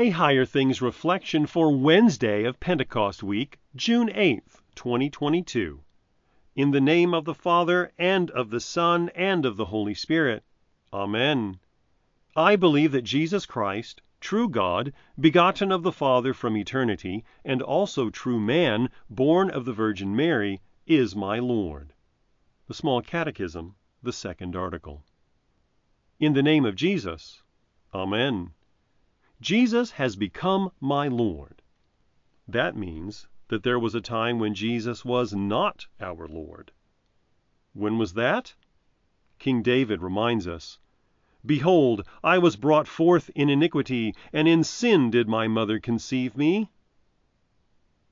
A Higher Things reflection for Wednesday of Pentecost week, June 8th, 2022. In the name of the Father, and of the Son, and of the Holy Spirit. Amen. I believe that Jesus Christ, true God, begotten of the Father from eternity, and also true man, born of the Virgin Mary, is my Lord. The Small Catechism, the Second Article. In the name of Jesus. Amen. Jesus has become my Lord. That means that there was a time when Jesus was not our Lord. When was that? King David reminds us Behold, I was brought forth in iniquity, and in sin did my mother conceive me.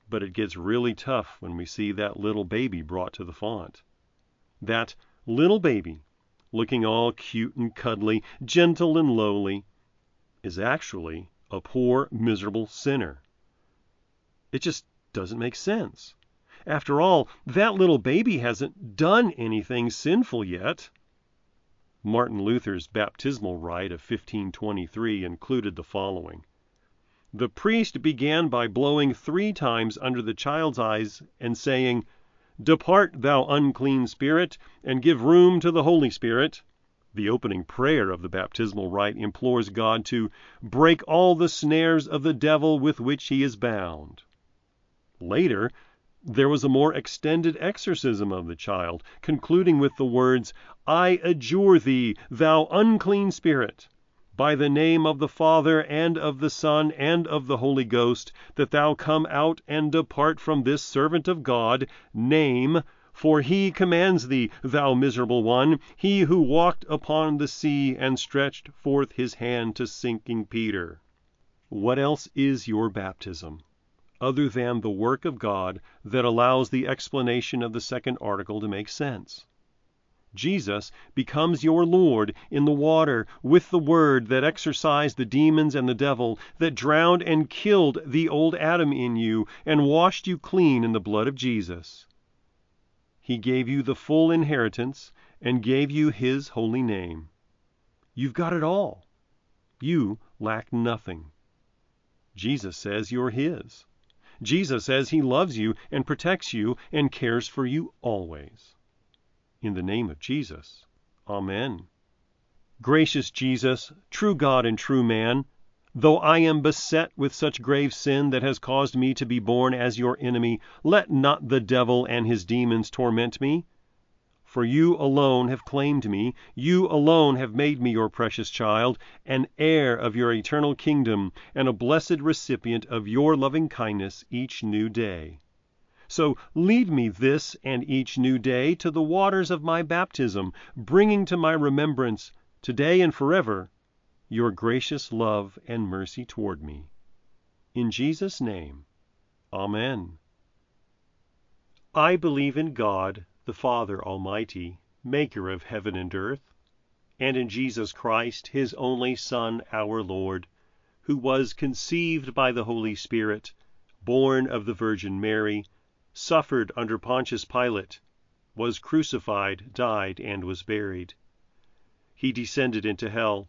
But it gets really tough when we see that little baby brought to the font. That little baby, looking all cute and cuddly, gentle and lowly, is actually a poor, miserable sinner. It just doesn't make sense. After all, that little baby hasn't done anything sinful yet. Martin Luther's baptismal rite of 1523 included the following The priest began by blowing three times under the child's eyes and saying, Depart, thou unclean spirit, and give room to the Holy Spirit. The opening prayer of the baptismal rite implores God to break all the snares of the devil with which he is bound. Later, there was a more extended exorcism of the child, concluding with the words, I adjure thee, thou unclean spirit, by the name of the Father, and of the Son, and of the Holy Ghost, that thou come out and depart from this servant of God, name for he commands thee, thou miserable one, he who walked upon the sea and stretched forth his hand to sinking Peter. What else is your baptism, other than the work of God that allows the explanation of the second article to make sense? Jesus becomes your Lord in the water with the word that exorcised the demons and the devil, that drowned and killed the old Adam in you, and washed you clean in the blood of Jesus. He gave you the full inheritance and gave you His holy name. You've got it all. You lack nothing. Jesus says you're His. Jesus says He loves you and protects you and cares for you always. In the name of Jesus. Amen. Gracious Jesus, true God and true man, Though I am beset with such grave sin that has caused me to be born as your enemy, let not the devil and his demons torment me. For you alone have claimed me, you alone have made me your precious child, an heir of your eternal kingdom, and a blessed recipient of your loving kindness each new day. So lead me this and each new day to the waters of my baptism, bringing to my remembrance, today and forever, your gracious love and mercy toward me. In Jesus' name, Amen. I believe in God, the Father Almighty, maker of heaven and earth, and in Jesus Christ, his only Son, our Lord, who was conceived by the Holy Spirit, born of the Virgin Mary, suffered under Pontius Pilate, was crucified, died, and was buried. He descended into hell.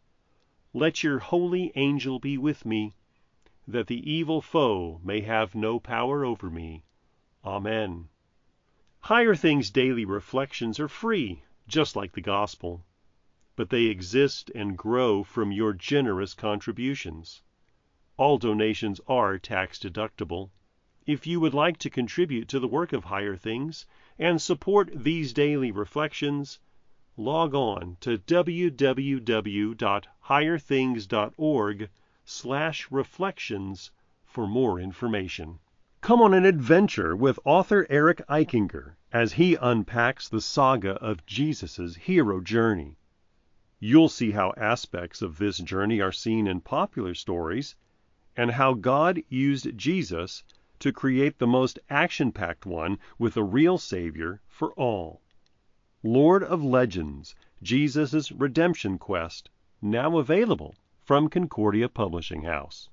Let your holy angel be with me, that the evil foe may have no power over me. Amen. Higher Things Daily Reflections are free, just like the Gospel, but they exist and grow from your generous contributions. All donations are tax deductible. If you would like to contribute to the work of Higher Things and support these daily reflections, log on to www.higherthings.org/reflections for more information. Come on an adventure with author Eric Eichinger as he unpacks the saga of Jesus' hero journey. You'll see how aspects of this journey are seen in popular stories and how God used Jesus to create the most action packed one with a real Savior for all. Lord of Legends Jesus' Redemption Quest, now available from Concordia Publishing House.